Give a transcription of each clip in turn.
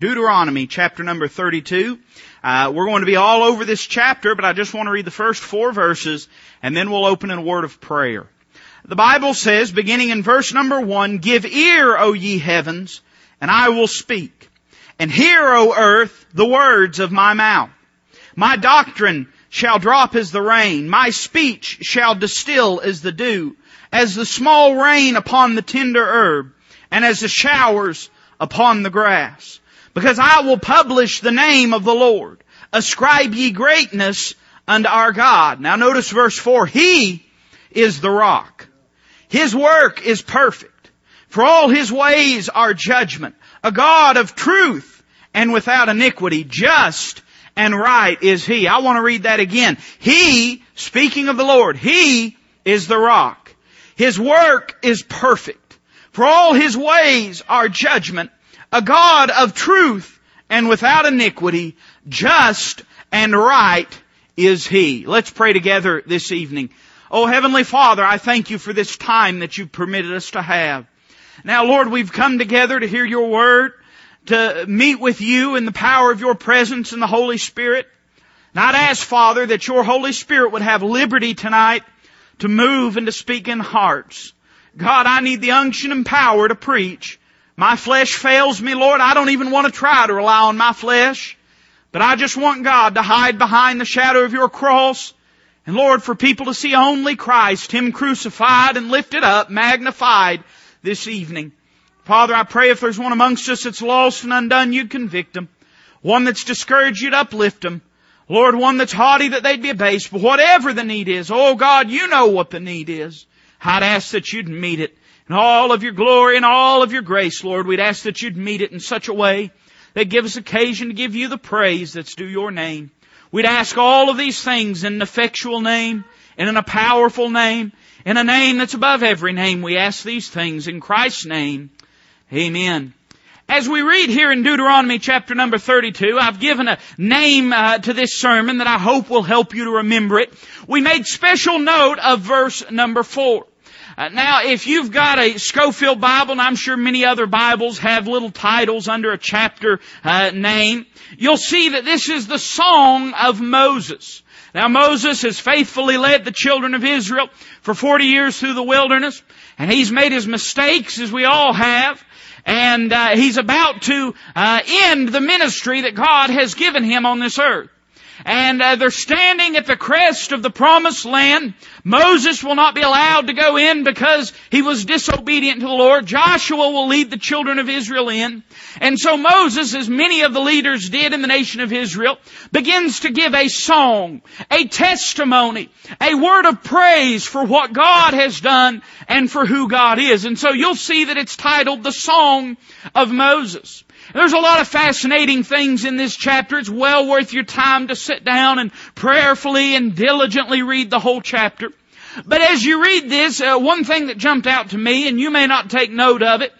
Deuteronomy chapter number 32. Uh, we're going to be all over this chapter, but I just want to read the first four verses and then we'll open in a word of prayer. The Bible says, beginning in verse number one, Give ear, O ye heavens, and I will speak. And hear, O earth, the words of my mouth. My doctrine shall drop as the rain. My speech shall distill as the dew, as the small rain upon the tender herb, and as the showers upon the grass because I will publish the name of the Lord. Ascribe ye greatness unto our God. Now notice verse 4. He is the rock. His work is perfect. For all his ways are judgment. A God of truth and without iniquity. Just and right is he. I want to read that again. He, speaking of the Lord, he is the rock. His work is perfect. For all his ways are judgment a God of truth and without iniquity, just and right is He. Let's pray together this evening. Oh Heavenly Father, I thank you for this time that you've permitted us to have. Now Lord, we've come together to hear your word, to meet with you in the power of your presence and the Holy Spirit. And I'd ask Father that your Holy Spirit would have liberty tonight to move and to speak in hearts. God, I need the unction and power to preach. My flesh fails me, Lord. I don't even want to try to rely on my flesh. But I just want God to hide behind the shadow of your cross. And Lord, for people to see only Christ, Him crucified and lifted up, magnified this evening. Father, I pray if there's one amongst us that's lost and undone, you'd convict them. One that's discouraged, you'd uplift them. Lord, one that's haughty, that they'd be abased. But whatever the need is, oh God, you know what the need is. I'd ask that you'd meet it and all of your glory and all of your grace, Lord. We'd ask that you'd meet it in such a way that give us occasion to give you the praise that's due your name. We'd ask all of these things in an effectual name and in a powerful name, in a name that's above every name. We ask these things in Christ's name. Amen. As we read here in Deuteronomy chapter number 32, I've given a name uh, to this sermon that I hope will help you to remember it. We made special note of verse number 4. Uh, now, if you've got a Scofield Bible, and I'm sure many other Bibles have little titles under a chapter uh, name, you'll see that this is the Song of Moses. Now Moses has faithfully led the children of Israel for 40 years through the wilderness, and he's made his mistakes as we all have, and uh, he's about to uh, end the ministry that God has given him on this earth and uh, they're standing at the crest of the promised land. Moses will not be allowed to go in because he was disobedient to the Lord. Joshua will lead the children of Israel in. And so Moses, as many of the leaders did in the nation of Israel, begins to give a song, a testimony, a word of praise for what God has done and for who God is. And so you'll see that it's titled the Song of Moses. There's a lot of fascinating things in this chapter. It's well worth your time to sit down and prayerfully and diligently read the whole chapter. But as you read this, uh, one thing that jumped out to me, and you may not take note of it,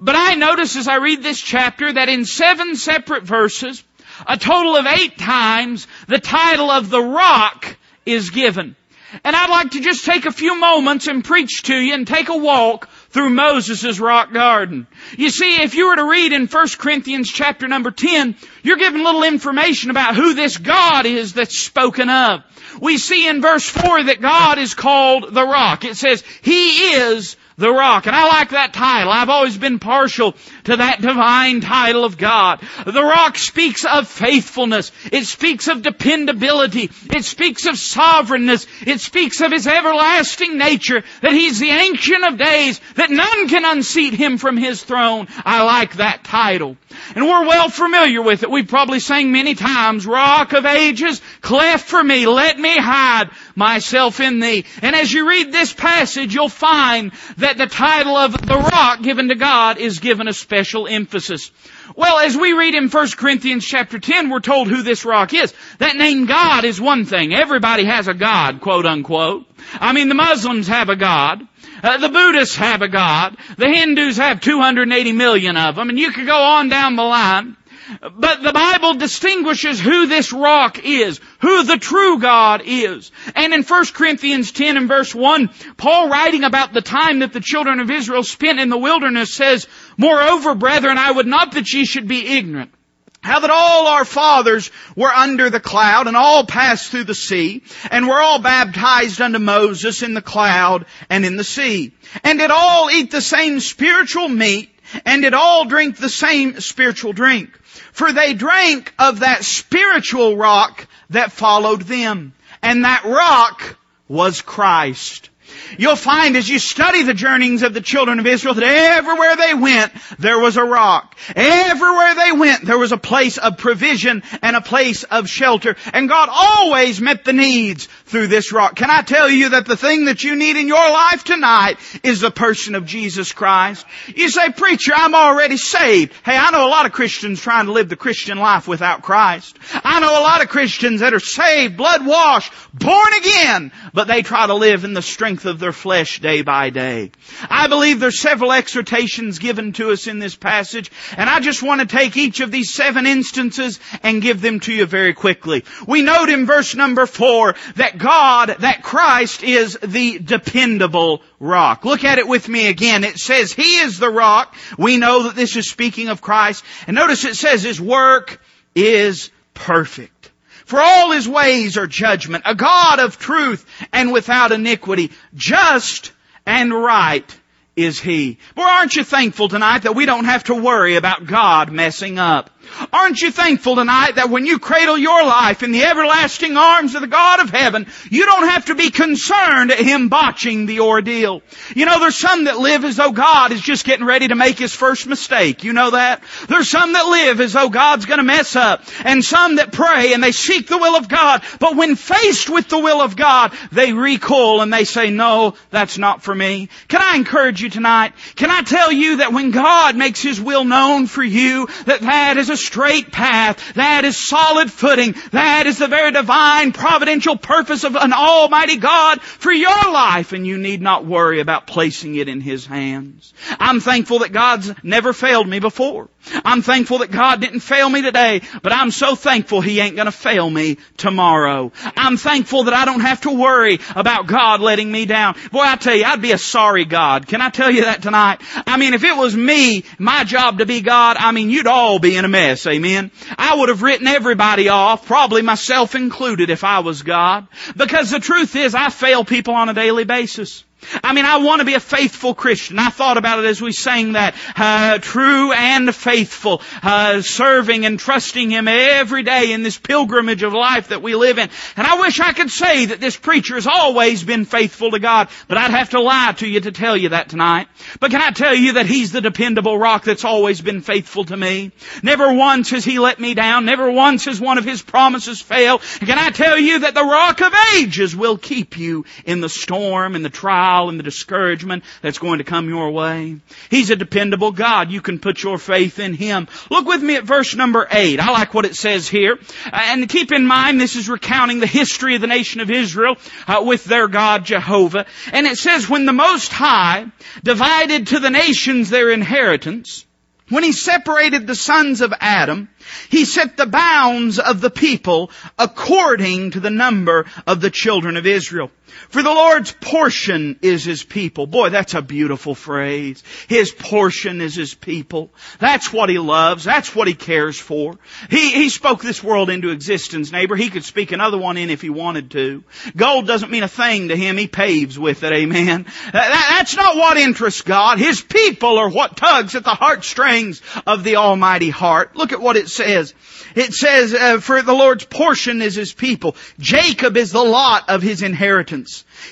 but I notice as I read this chapter that in seven separate verses, a total of eight times, the title of the rock is given. And I'd like to just take a few moments and preach to you and take a walk through Moses' rock garden. You see, if you were to read in 1 Corinthians chapter number 10, you're given a little information about who this God is that's spoken of. We see in verse 4 that God is called the rock. It says, He is the rock. And I like that title. I've always been partial to that divine title of God. The rock speaks of faithfulness. It speaks of dependability. It speaks of sovereignness. It speaks of His everlasting nature, that He's the ancient of days, that none can unseat Him from His throne. I like that title. And we're well familiar with it. We've probably sang many times, Rock of Ages, cleft for me, let me hide myself in thee. And as you read this passage, you'll find that the title of the rock given to God is given a special emphasis. Well, as we read in 1 Corinthians chapter 10, we're told who this rock is. That name God is one thing. Everybody has a God, quote unquote. I mean, the Muslims have a God. Uh, the Buddhists have a God. The Hindus have 280 million of them, and you could go on down the line. But the Bible distinguishes who this rock is, who the true God is. And in 1 Corinthians 10 and verse 1, Paul writing about the time that the children of Israel spent in the wilderness says, Moreover, brethren, I would not that ye should be ignorant. How that all our fathers were under the cloud and all passed through the sea and were all baptized unto Moses in the cloud and in the sea. And did all eat the same spiritual meat and did all drink the same spiritual drink. For they drank of that spiritual rock that followed them. And that rock was Christ. You'll find as you study the journeyings of the children of Israel that everywhere they went, there was a rock. Everywhere they went, there was a place of provision and a place of shelter. And God always met the needs through this rock. Can I tell you that the thing that you need in your life tonight is the person of Jesus Christ? You say, preacher, I'm already saved. Hey, I know a lot of Christians trying to live the Christian life without Christ. I know a lot of Christians that are saved, blood washed, born again, but they try to live in the strength of their flesh day by day. I believe there's several exhortations given to us in this passage, and I just want to take each of these seven instances and give them to you very quickly. We note in verse number four that God, that Christ is the dependable rock. Look at it with me again. It says He is the rock. We know that this is speaking of Christ. And notice it says His work is perfect. For all his ways are judgment, a God of truth and without iniquity, just and right is he. Boy, aren't you thankful tonight that we don't have to worry about God messing up? Aren't you thankful tonight that when you cradle your life in the everlasting arms of the God of heaven, you don't have to be concerned at Him botching the ordeal? You know, there's some that live as though God is just getting ready to make His first mistake. You know that? There's some that live as though God's gonna mess up. And some that pray and they seek the will of God. But when faced with the will of God, they recoil and they say, no, that's not for me. Can I encourage you tonight? Can I tell you that when God makes His will known for you, that that is a straight path. That is solid footing. That is the very divine providential purpose of an almighty God for your life and you need not worry about placing it in His hands. I'm thankful that God's never failed me before. I'm thankful that God didn't fail me today, but I'm so thankful He ain't gonna fail me tomorrow. I'm thankful that I don't have to worry about God letting me down. Boy, I tell you, I'd be a sorry God. Can I tell you that tonight? I mean, if it was me, my job to be God, I mean, you'd all be in a mess, amen? I would have written everybody off, probably myself included if I was God. Because the truth is, I fail people on a daily basis. I mean, I want to be a faithful Christian. I thought about it as we sang that, uh, true and faithful, uh, serving and trusting Him every day in this pilgrimage of life that we live in. And I wish I could say that this preacher has always been faithful to God, but I'd have to lie to you to tell you that tonight. But can I tell you that He's the dependable rock that's always been faithful to me? Never once has He let me down. Never once has one of His promises failed. And can I tell you that the rock of ages will keep you in the storm and the trial trial and the discouragement that's going to come your way. He's a dependable God. You can put your faith in Him. Look with me at verse number 8. I like what it says here. And keep in mind, this is recounting the history of the nation of Israel uh, with their God Jehovah. And it says, when the Most High divided to the nations their inheritance, when he separated the sons of Adam, he set the bounds of the people according to the number of the children of Israel. For the Lord's portion is His people. Boy, that's a beautiful phrase. His portion is His people. That's what He loves. That's what He cares for. He, he spoke this world into existence, neighbor. He could speak another one in if He wanted to. Gold doesn't mean a thing to Him. He paves with it. Amen. That, that's not what interests God. His people are what tugs at the heartstrings of the Almighty heart. Look at what it says. It says, uh, for the Lord's portion is His people. Jacob is the lot of His inheritance.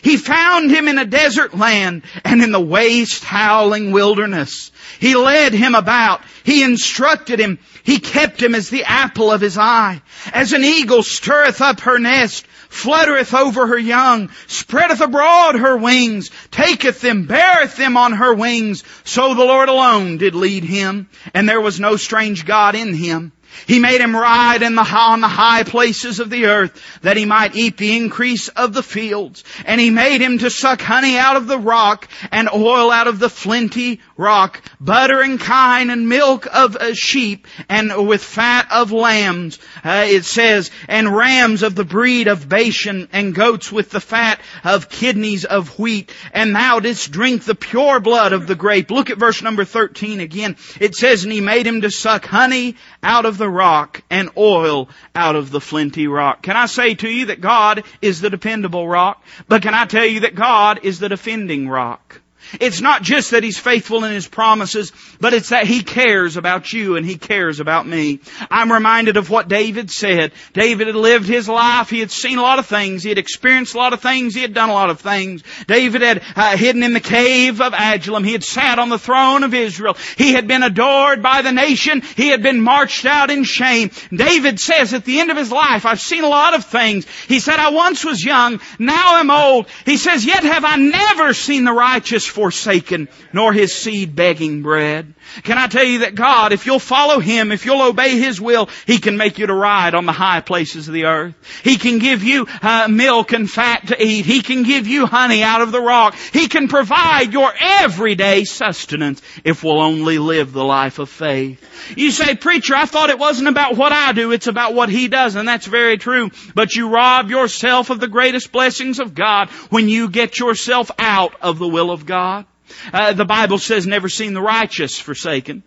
He found him in a desert land and in the waste howling wilderness. He led him about. He instructed him. He kept him as the apple of his eye. As an eagle stirreth up her nest, fluttereth over her young, spreadeth abroad her wings, taketh them, beareth them on her wings. So the Lord alone did lead him, and there was no strange God in him. He made him ride in the, on the high places of the earth that he might eat the increase of the fields. And he made him to suck honey out of the rock and oil out of the flinty rock, butter and kine and milk of uh, sheep and with fat of lambs. Uh, it says, and rams of the breed of Bashan and goats with the fat of kidneys of wheat. And thou didst drink the pure blood of the grape. Look at verse number 13 again. It says, and he made him to suck honey out of the rock and oil out of the flinty rock. Can I say to you that God is the dependable rock? But can I tell you that God is the defending rock? It's not just that He's faithful in His promises, but it's that He cares about you and He cares about me. I'm reminded of what David said. David had lived his life. He had seen a lot of things. He had experienced a lot of things. He had done a lot of things. David had uh, hidden in the cave of Adullam. He had sat on the throne of Israel. He had been adored by the nation. He had been marched out in shame. David says at the end of his life, I've seen a lot of things. He said, I once was young, now I'm old. He says, yet have I never seen the righteous forsaken, nor his seed begging bread. Can I tell you that God, if you'll follow Him, if you'll obey His will, He can make you to ride on the high places of the earth. He can give you uh, milk and fat to eat. He can give you honey out of the rock. He can provide your everyday sustenance if we'll only live the life of faith. You say, preacher, I thought it wasn't about what I do, it's about what He does, and that's very true. But you rob yourself of the greatest blessings of God when you get yourself out of the will of God. Uh, the Bible says never seen the righteous forsaken.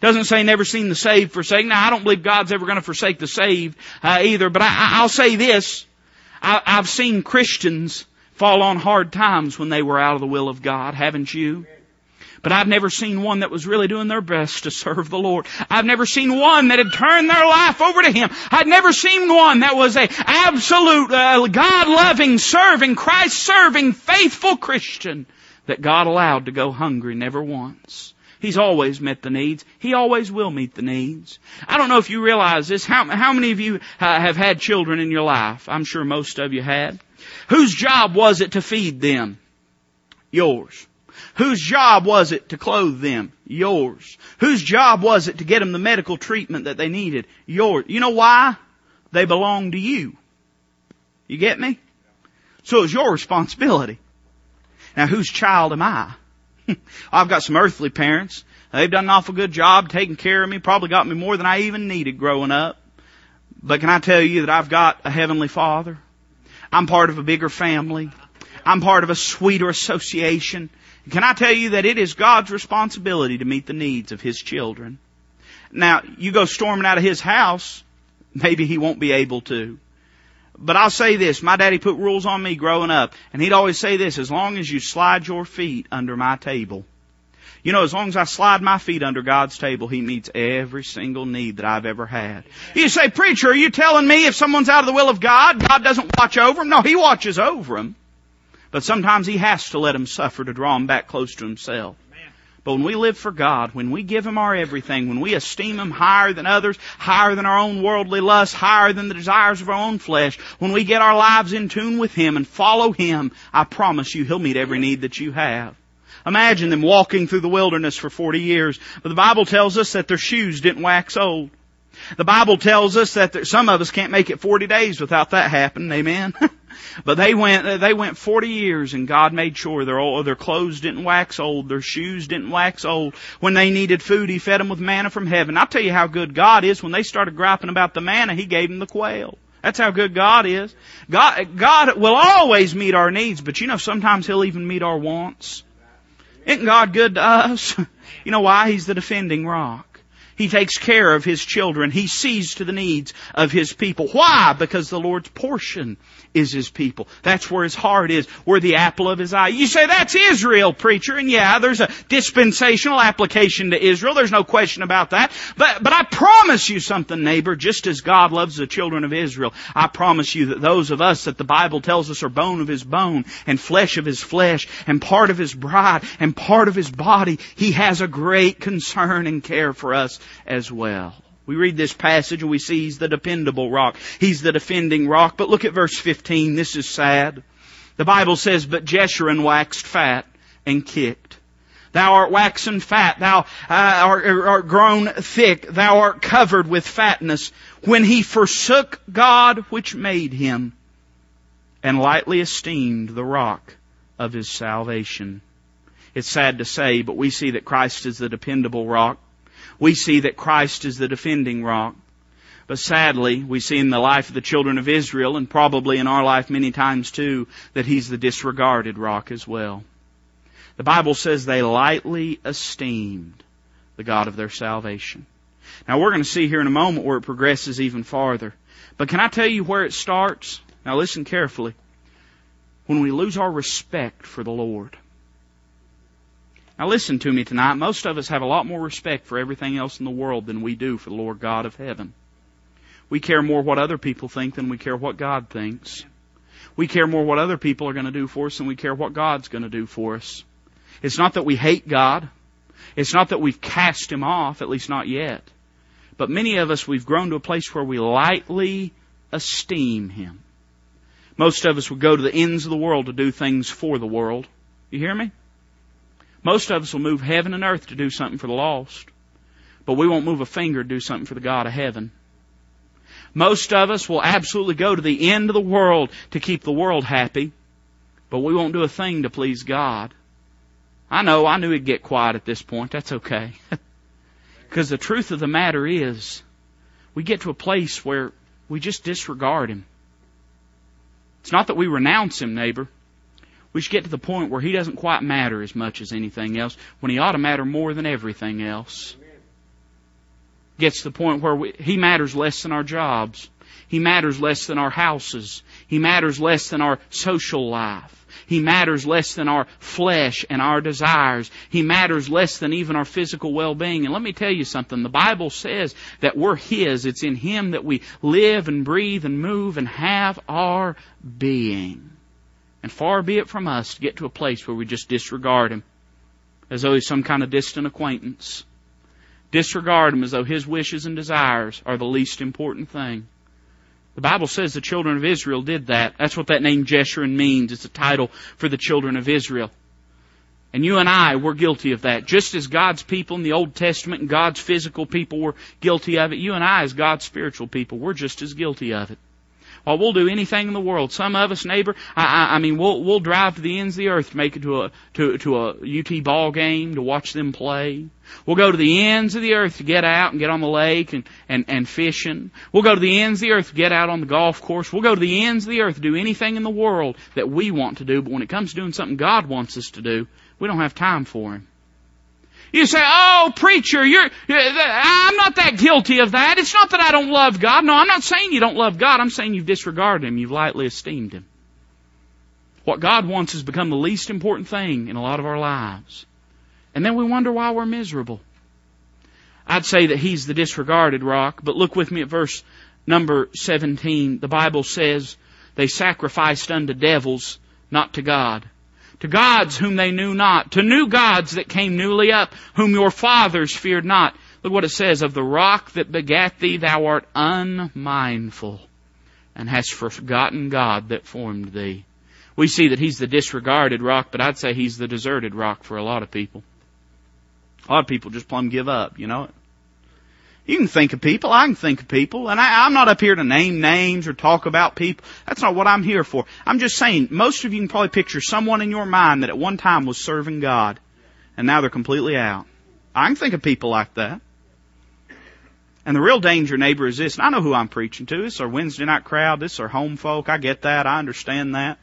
Doesn't say never seen the saved forsaken. Now I don't believe God's ever going to forsake the saved uh, either, but I, will say this. I, I've seen Christians fall on hard times when they were out of the will of God, haven't you? But I've never seen one that was really doing their best to serve the Lord. I've never seen one that had turned their life over to Him. I've never seen one that was a absolute uh, God-loving, serving, Christ-serving, faithful Christian that God allowed to go hungry never once. He's always met the needs. He always will meet the needs. I don't know if you realize this. How, how many of you uh, have had children in your life? I'm sure most of you had. Whose job was it to feed them? Yours. Whose job was it to clothe them? Yours. Whose job was it to get them the medical treatment that they needed? Yours. You know why? They belong to you. You get me? So it's your responsibility. Now whose child am I? I've got some earthly parents. They've done an awful good job taking care of me, probably got me more than I even needed growing up. But can I tell you that I've got a heavenly father? I'm part of a bigger family. I'm part of a sweeter association. Can I tell you that it is God's responsibility to meet the needs of His children? Now, you go storming out of His house, maybe He won't be able to. But I'll say this, my daddy put rules on me growing up, and he'd always say this, as long as you slide your feet under my table. You know, as long as I slide my feet under God's table, He meets every single need that I've ever had. You say, preacher, are you telling me if someone's out of the will of God, God doesn't watch over them? No, He watches over them. But sometimes He has to let them suffer to draw them back close to Himself. But when we live for God, when we give Him our everything, when we esteem Him higher than others, higher than our own worldly lusts, higher than the desires of our own flesh, when we get our lives in tune with Him and follow Him, I promise you He'll meet every need that you have. Imagine them walking through the wilderness for 40 years, but the Bible tells us that their shoes didn't wax old. The Bible tells us that there, some of us can't make it 40 days without that happening. Amen. But they went, they went 40 years and God made sure their, their clothes didn't wax old, their shoes didn't wax old. When they needed food, He fed them with manna from heaven. I'll tell you how good God is. When they started griping about the manna, He gave them the quail. That's how good God is. God, God will always meet our needs, but you know, sometimes He'll even meet our wants. Isn't God good to us? You know why? He's the defending rock. He takes care of His children. He sees to the needs of His people. Why? Because the Lord's portion is his people. That's where his heart is, where the apple of his eye. You say that's Israel, preacher, and yeah, there's a dispensational application to Israel. There's no question about that. But, but I promise you something, neighbor, just as God loves the children of Israel, I promise you that those of us that the Bible tells us are bone of his bone and flesh of his flesh and part of his bride and part of his body, he has a great concern and care for us as well. We read this passage and we see he's the dependable rock. He's the defending rock. But look at verse 15. This is sad. The Bible says, But Jeshurun waxed fat and kicked. Thou art waxen fat, thou uh, art, art grown thick, thou art covered with fatness, when he forsook God which made him, and lightly esteemed the rock of his salvation. It's sad to say, but we see that Christ is the dependable rock. We see that Christ is the defending rock. But sadly, we see in the life of the children of Israel, and probably in our life many times too, that He's the disregarded rock as well. The Bible says they lightly esteemed the God of their salvation. Now we're going to see here in a moment where it progresses even farther. But can I tell you where it starts? Now listen carefully. When we lose our respect for the Lord. Now listen to me tonight. Most of us have a lot more respect for everything else in the world than we do for the Lord God of heaven. We care more what other people think than we care what God thinks. We care more what other people are going to do for us than we care what God's going to do for us. It's not that we hate God. It's not that we've cast Him off, at least not yet. But many of us, we've grown to a place where we lightly esteem Him. Most of us would go to the ends of the world to do things for the world. You hear me? Most of us will move heaven and earth to do something for the lost. But we won't move a finger to do something for the God of heaven. Most of us will absolutely go to the end of the world to keep the world happy, but we won't do a thing to please God. I know, I knew it'd get quiet at this point. That's okay. Because the truth of the matter is, we get to a place where we just disregard Him. It's not that we renounce Him, neighbor. We should get to the point where He doesn't quite matter as much as anything else, when He ought to matter more than everything else. Gets to the point where we, He matters less than our jobs. He matters less than our houses. He matters less than our social life. He matters less than our flesh and our desires. He matters less than even our physical well-being. And let me tell you something. The Bible says that we're His. It's in Him that we live and breathe and move and have our being. And far be it from us to get to a place where we just disregard Him as though He's some kind of distant acquaintance. Disregard Him as though His wishes and desires are the least important thing. The Bible says the children of Israel did that. That's what that name Jeshurun means. It's a title for the children of Israel. And you and I were guilty of that. Just as God's people in the Old Testament and God's physical people were guilty of it, you and I as God's spiritual people, we're just as guilty of it. Well, we'll do anything in the world. Some of us, neighbor, I, I, I mean, we'll we'll drive to the ends of the earth to make it to a to to a UT ball game to watch them play. We'll go to the ends of the earth to get out and get on the lake and and and fishing. We'll go to the ends of the earth to get out on the golf course. We'll go to the ends of the earth to do anything in the world that we want to do. But when it comes to doing something God wants us to do, we don't have time for Him. You say, oh, preacher, you're, I'm not that guilty of that. It's not that I don't love God. No, I'm not saying you don't love God. I'm saying you've disregarded Him. You've lightly esteemed Him. What God wants has become the least important thing in a lot of our lives. And then we wonder why we're miserable. I'd say that He's the disregarded rock, but look with me at verse number 17. The Bible says, they sacrificed unto devils, not to God to gods whom they knew not, to new gods that came newly up, whom your fathers feared not. Look what it says, of the rock that begat thee thou art unmindful, and hast forgotten God that formed thee. We see that he's the disregarded rock, but I'd say he's the deserted rock for a lot of people. A lot of people just plumb give up, you know you can think of people. I can think of people. And I, I'm not up here to name names or talk about people. That's not what I'm here for. I'm just saying, most of you can probably picture someone in your mind that at one time was serving God. And now they're completely out. I can think of people like that. And the real danger, neighbor, is this. And I know who I'm preaching to. Is our Wednesday night crowd. This is our home folk. I get that. I understand that.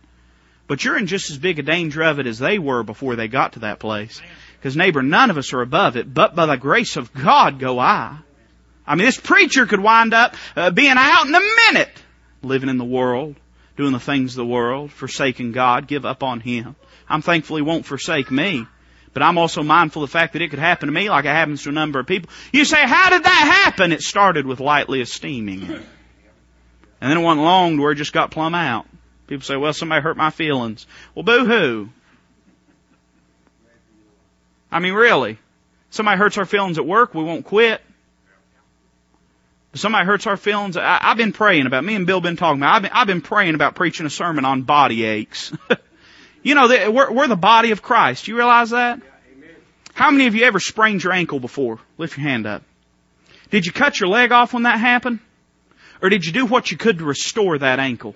But you're in just as big a danger of it as they were before they got to that place. Because neighbor, none of us are above it, but by the grace of God go I. I mean, this preacher could wind up uh, being out in a minute, living in the world, doing the things of the world, forsaking God, give up on Him. I'm thankful He won't forsake me. But I'm also mindful of the fact that it could happen to me like it happens to a number of people. You say, how did that happen? It started with lightly esteeming Him. And then it wasn't long to where it just got plumb out. People say, well, somebody hurt my feelings. Well, boo hoo. I mean, really. Somebody hurts our feelings at work, we won't quit. Somebody hurts our feelings, I, have been praying about, me and Bill been talking about, I've been, I've been praying about preaching a sermon on body aches. you know, we're, we're the body of Christ. You realize that? How many of you ever sprained your ankle before? Lift your hand up. Did you cut your leg off when that happened? Or did you do what you could to restore that ankle?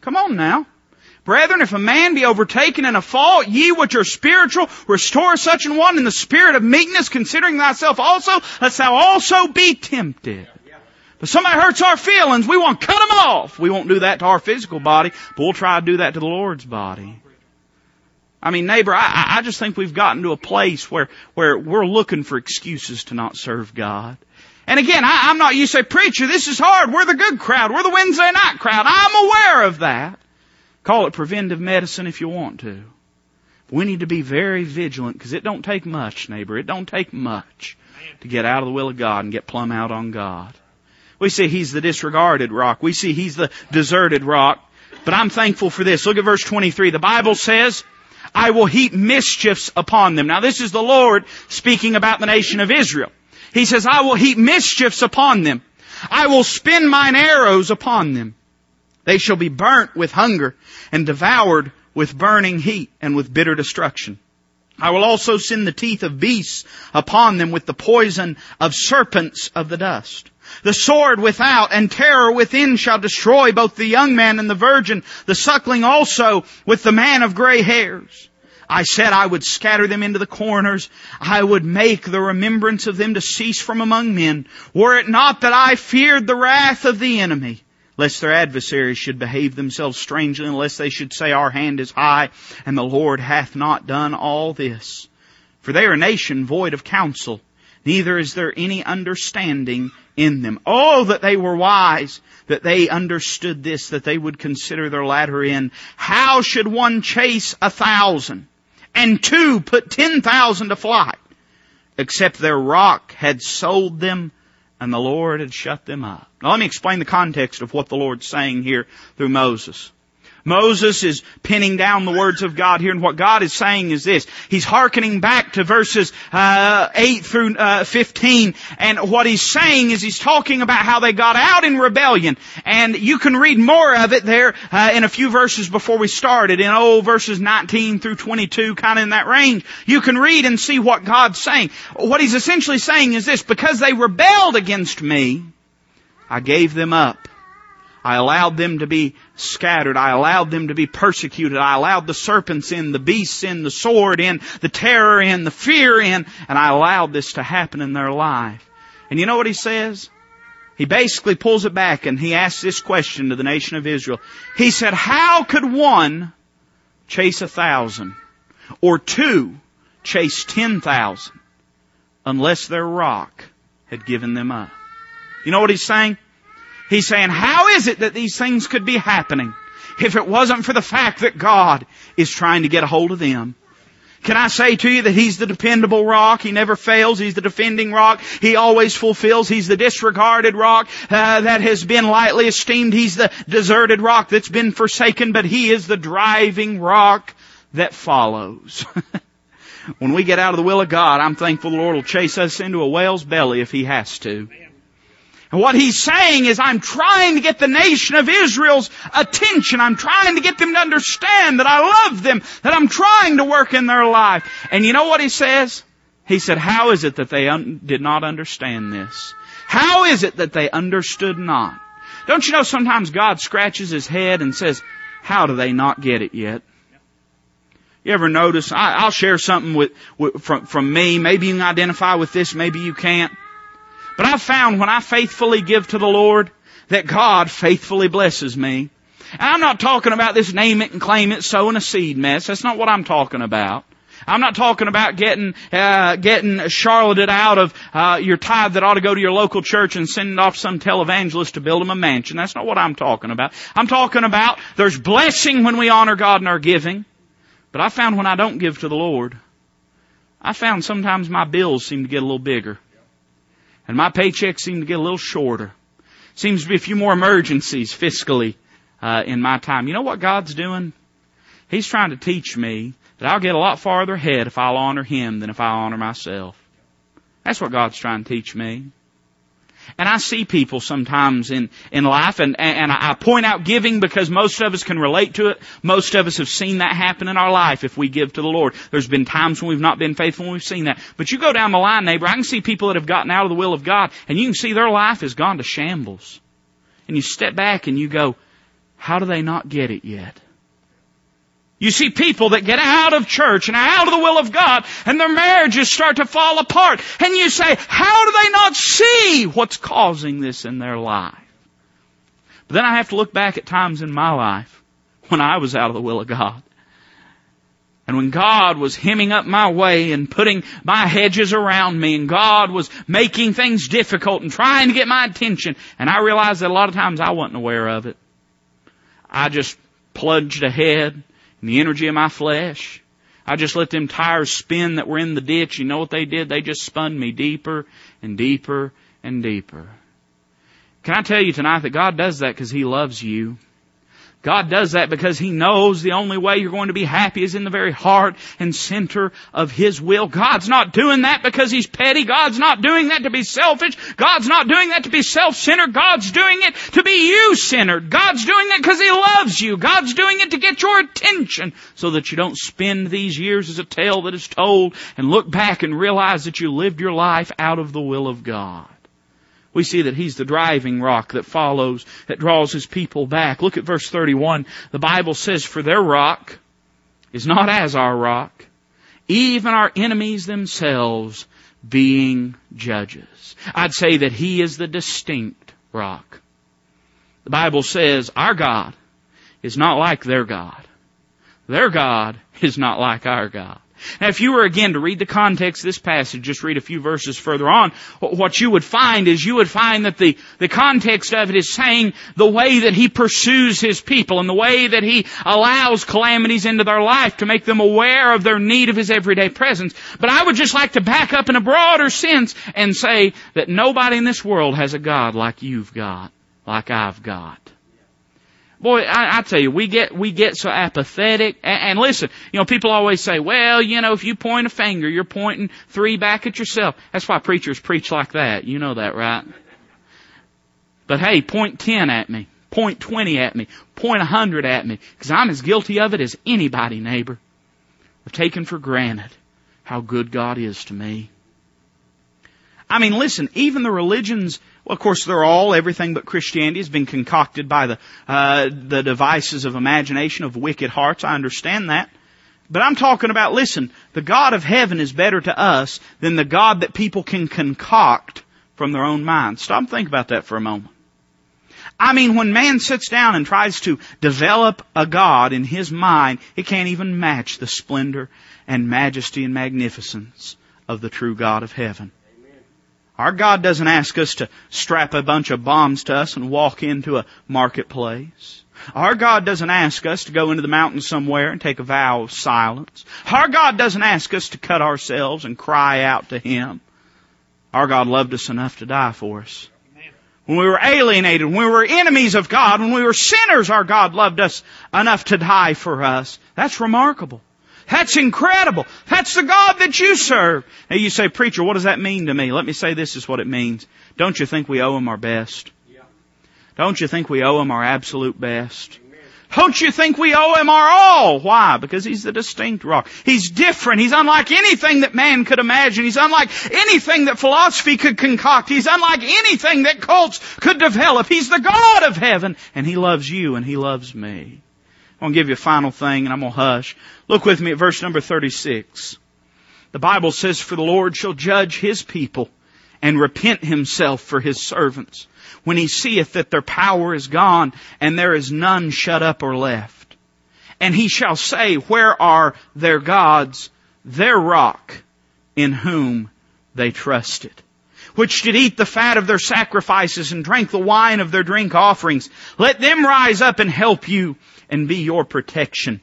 Come on now. Brethren, if a man be overtaken in a fault, ye which are spiritual, restore such an one in the spirit of meekness, considering thyself also, lest thou also be tempted. If somebody hurts our feelings, we want to cut them off. We won't do that to our physical body, but we'll try to do that to the Lord's body. I mean, neighbor, I, I just think we've gotten to a place where, where we're looking for excuses to not serve God. And again, I, I'm not, you say, preacher, this is hard. We're the good crowd. We're the Wednesday night crowd. I'm aware of that. Call it preventive medicine if you want to. We need to be very vigilant because it don't take much, neighbor. It don't take much to get out of the will of God and get plumb out on God. We see he's the disregarded rock. We see he's the deserted rock. But I'm thankful for this. Look at verse 23. The Bible says, I will heap mischiefs upon them. Now this is the Lord speaking about the nation of Israel. He says, I will heap mischiefs upon them. I will spin mine arrows upon them. They shall be burnt with hunger and devoured with burning heat and with bitter destruction. I will also send the teeth of beasts upon them with the poison of serpents of the dust. The sword without and terror within shall destroy both the young man and the virgin, the suckling also with the man of gray hairs. I said I would scatter them into the corners. I would make the remembrance of them to cease from among men, were it not that I feared the wrath of the enemy, lest their adversaries should behave themselves strangely, unless they should say, Our hand is high, and the Lord hath not done all this. For they are a nation void of counsel, neither is there any understanding in them. Oh, that they were wise, that they understood this, that they would consider their latter end. How should one chase a thousand and two put ten thousand to flight? Except their rock had sold them and the Lord had shut them up. Now let me explain the context of what the Lord's saying here through Moses. Moses is pinning down the words of God here, and what God is saying is this. He's hearkening back to verses uh, 8 through uh, 15, and what he's saying is he's talking about how they got out in rebellion, and you can read more of it there uh, in a few verses before we started, in old verses 19 through 22, kind of in that range. You can read and see what God's saying. What he's essentially saying is this, because they rebelled against me, I gave them up I allowed them to be scattered. I allowed them to be persecuted. I allowed the serpents in, the beasts in, the sword in, the terror in, the fear in, and I allowed this to happen in their life. And you know what he says? He basically pulls it back and he asks this question to the nation of Israel. He said, how could one chase a thousand or two chase ten thousand unless their rock had given them up? You know what he's saying? He's saying, how is it that these things could be happening if it wasn't for the fact that God is trying to get a hold of them? Can I say to you that He's the dependable rock? He never fails. He's the defending rock. He always fulfills. He's the disregarded rock uh, that has been lightly esteemed. He's the deserted rock that's been forsaken, but He is the driving rock that follows. when we get out of the will of God, I'm thankful the Lord will chase us into a whale's belly if He has to. And what he's saying is, I'm trying to get the nation of Israel's attention. I'm trying to get them to understand that I love them, that I'm trying to work in their life. And you know what he says? He said, how is it that they un- did not understand this? How is it that they understood not? Don't you know sometimes God scratches his head and says, how do they not get it yet? You ever notice? I, will share something with, with, from, from me. Maybe you can identify with this. Maybe you can't. But I've found when I faithfully give to the Lord that God faithfully blesses me. And I'm not talking about this name it and claim it sowing a seed mess. That's not what I'm talking about. I'm not talking about getting uh, getting charloted out of uh, your tithe that ought to go to your local church and sending off some televangelist to build them a mansion. That's not what I'm talking about. I'm talking about there's blessing when we honor God in our giving. But I found when I don't give to the Lord, I found sometimes my bills seem to get a little bigger. And my paychecks seem to get a little shorter. Seems to be a few more emergencies fiscally uh, in my time. You know what God's doing? He's trying to teach me that I'll get a lot farther ahead if I'll honor Him than if I honor myself. That's what God's trying to teach me. And I see people sometimes in, in life and, and I point out giving because most of us can relate to it. Most of us have seen that happen in our life if we give to the Lord. There's been times when we've not been faithful and we've seen that. But you go down the line, neighbor, I can see people that have gotten out of the will of God and you can see their life has gone to shambles. And you step back and you go, how do they not get it yet? You see people that get out of church and out of the will of God and their marriages start to fall apart. And you say, how do they not see what's causing this in their life? But then I have to look back at times in my life when I was out of the will of God. And when God was hemming up my way and putting my hedges around me and God was making things difficult and trying to get my attention and I realized that a lot of times I wasn't aware of it. I just plunged ahead in the energy of my flesh. I just let them tires spin that were in the ditch. You know what they did? They just spun me deeper and deeper and deeper. Can I tell you tonight that God does that because He loves you? God does that because He knows the only way you're going to be happy is in the very heart and center of His will. God's not doing that because He's petty. God's not doing that to be selfish. God's not doing that to be self-centered. God's doing it to be you-centered. God's doing it because He loves you. God's doing it to get your attention so that you don't spend these years as a tale that is told and look back and realize that you lived your life out of the will of God we see that he's the driving rock that follows, that draws his people back. Look at verse 31. The Bible says, for their rock is not as our rock, even our enemies themselves being judges. I'd say that he is the distinct rock. The Bible says our God is not like their God. Their God is not like our God. Now if you were again to read the context of this passage, just read a few verses further on, what you would find is you would find that the, the context of it is saying the way that he pursues his people and the way that he allows calamities into their life to make them aware of their need of his everyday presence. But I would just like to back up in a broader sense and say that nobody in this world has a God like you've got, like I've got. Boy, I, I tell you, we get, we get so apathetic. And, and listen, you know, people always say, well, you know, if you point a finger, you're pointing three back at yourself. That's why preachers preach like that. You know that, right? But hey, point 10 at me. Point 20 at me. point a 100 at me. Because I'm as guilty of it as anybody, neighbor. I've taken for granted how good God is to me. I mean, listen, even the religions well, of course, they're all everything but Christianity has been concocted by the uh, the devices of imagination of wicked hearts. I understand that, but I'm talking about. Listen, the God of heaven is better to us than the God that people can concoct from their own minds. Stop and think about that for a moment. I mean, when man sits down and tries to develop a God in his mind, it can't even match the splendor and majesty and magnificence of the true God of heaven. Our God doesn't ask us to strap a bunch of bombs to us and walk into a marketplace. Our God doesn't ask us to go into the mountains somewhere and take a vow of silence. Our God doesn't ask us to cut ourselves and cry out to Him. Our God loved us enough to die for us. When we were alienated, when we were enemies of God, when we were sinners, our God loved us enough to die for us. That's remarkable. That's incredible. That's the God that you serve. Now you say, preacher, what does that mean to me? Let me say this is what it means. Don't you think we owe Him our best? Don't you think we owe Him our absolute best? Don't you think we owe Him our all? Why? Because He's the distinct rock. He's different. He's unlike anything that man could imagine. He's unlike anything that philosophy could concoct. He's unlike anything that cults could develop. He's the God of heaven, and He loves you and He loves me. I'm going to give you a final thing and I'm going to hush. Look with me at verse number 36. The Bible says, for the Lord shall judge his people and repent himself for his servants when he seeth that their power is gone and there is none shut up or left. And he shall say, where are their gods, their rock in whom they trusted? Which did eat the fat of their sacrifices and drank the wine of their drink offerings. Let them rise up and help you and be your protection.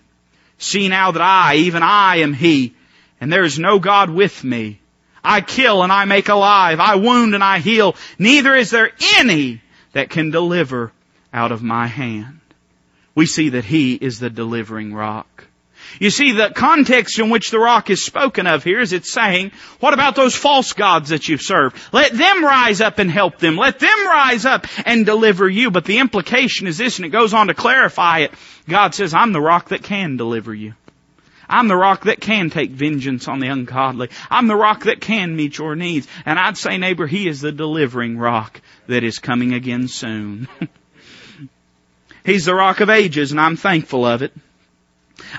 See now that I, even I am He, and there is no God with me. I kill and I make alive. I wound and I heal. Neither is there any that can deliver out of my hand. We see that He is the delivering rock. You see, the context in which the rock is spoken of here is it's saying, what about those false gods that you've served? Let them rise up and help them. Let them rise up and deliver you. But the implication is this, and it goes on to clarify it. God says, I'm the rock that can deliver you. I'm the rock that can take vengeance on the ungodly. I'm the rock that can meet your needs. And I'd say, neighbor, He is the delivering rock that is coming again soon. He's the rock of ages and I'm thankful of it.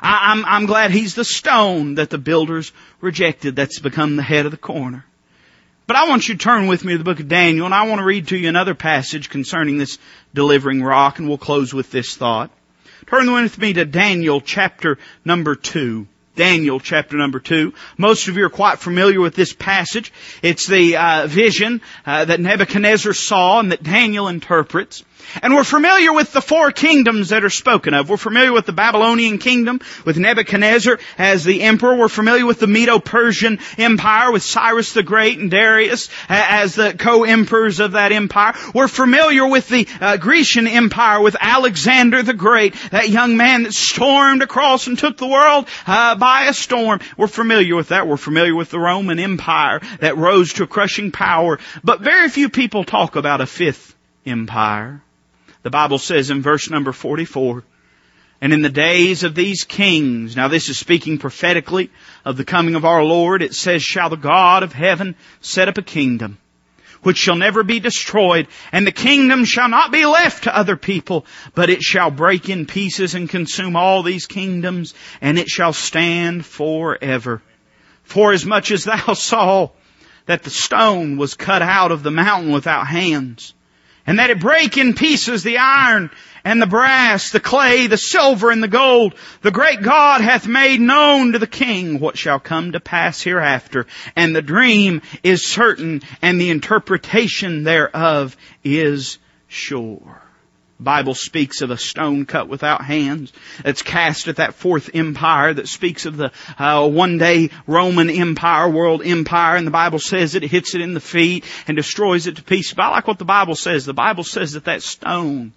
I, I'm, I'm glad he's the stone that the builders rejected that's become the head of the corner. But I want you to turn with me to the book of Daniel and I want to read to you another passage concerning this delivering rock and we'll close with this thought. Turn with me to Daniel chapter number two. Daniel chapter number two. Most of you are quite familiar with this passage. It's the uh, vision uh, that Nebuchadnezzar saw and that Daniel interprets. And we're familiar with the four kingdoms that are spoken of. We're familiar with the Babylonian kingdom, with Nebuchadnezzar as the emperor. We're familiar with the Medo-Persian empire, with Cyrus the Great and Darius as the co-emperors of that empire. We're familiar with the uh, Grecian empire, with Alexander the Great, that young man that stormed across and took the world uh, by a storm. We're familiar with that. We're familiar with the Roman empire that rose to a crushing power. But very few people talk about a fifth empire. The Bible says in verse number 44, and in the days of these kings, now this is speaking prophetically of the coming of our Lord, it says, shall the God of heaven set up a kingdom which shall never be destroyed, and the kingdom shall not be left to other people, but it shall break in pieces and consume all these kingdoms, and it shall stand forever. For as much as thou saw that the stone was cut out of the mountain without hands, and that it break in pieces the iron and the brass, the clay, the silver and the gold. The great God hath made known to the king what shall come to pass hereafter. And the dream is certain and the interpretation thereof is sure. Bible speaks of a stone cut without hands that's cast at that fourth empire that speaks of the uh, one day Roman Empire, world empire, and the Bible says it hits it in the feet and destroys it to pieces. But I like what the Bible says. The Bible says that that stone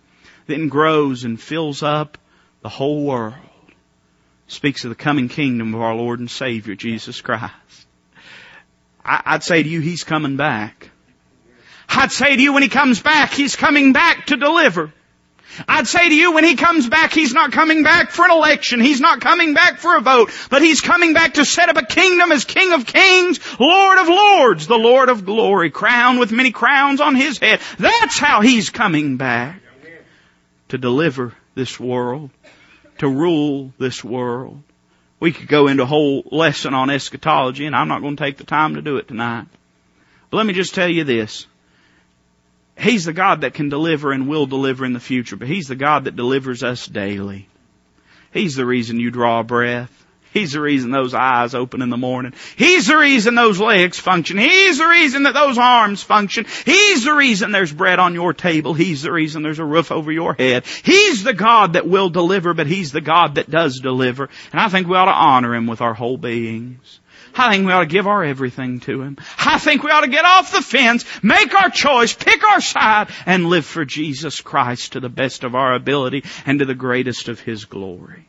then grows and fills up the whole world. Speaks of the coming kingdom of our Lord and Savior Jesus Christ. I, I'd say to you, He's coming back. I'd say to you, when He comes back, He's coming back to deliver. I'd say to you, when He comes back, He's not coming back for an election. He's not coming back for a vote. But He's coming back to set up a kingdom as King of Kings, Lord of Lords, the Lord of Glory, crowned with many crowns on His head. That's how He's coming back. To deliver this world. To rule this world. We could go into a whole lesson on eschatology, and I'm not going to take the time to do it tonight. But let me just tell you this. He's the God that can deliver and will deliver in the future, but He's the God that delivers us daily. He's the reason you draw breath. He's the reason those eyes open in the morning. He's the reason those legs function. He's the reason that those arms function. He's the reason there's bread on your table. He's the reason there's a roof over your head. He's the God that will deliver, but He's the God that does deliver. And I think we ought to honor Him with our whole beings. I think we ought to give our everything to Him. I think we ought to get off the fence, make our choice, pick our side, and live for Jesus Christ to the best of our ability and to the greatest of His glory.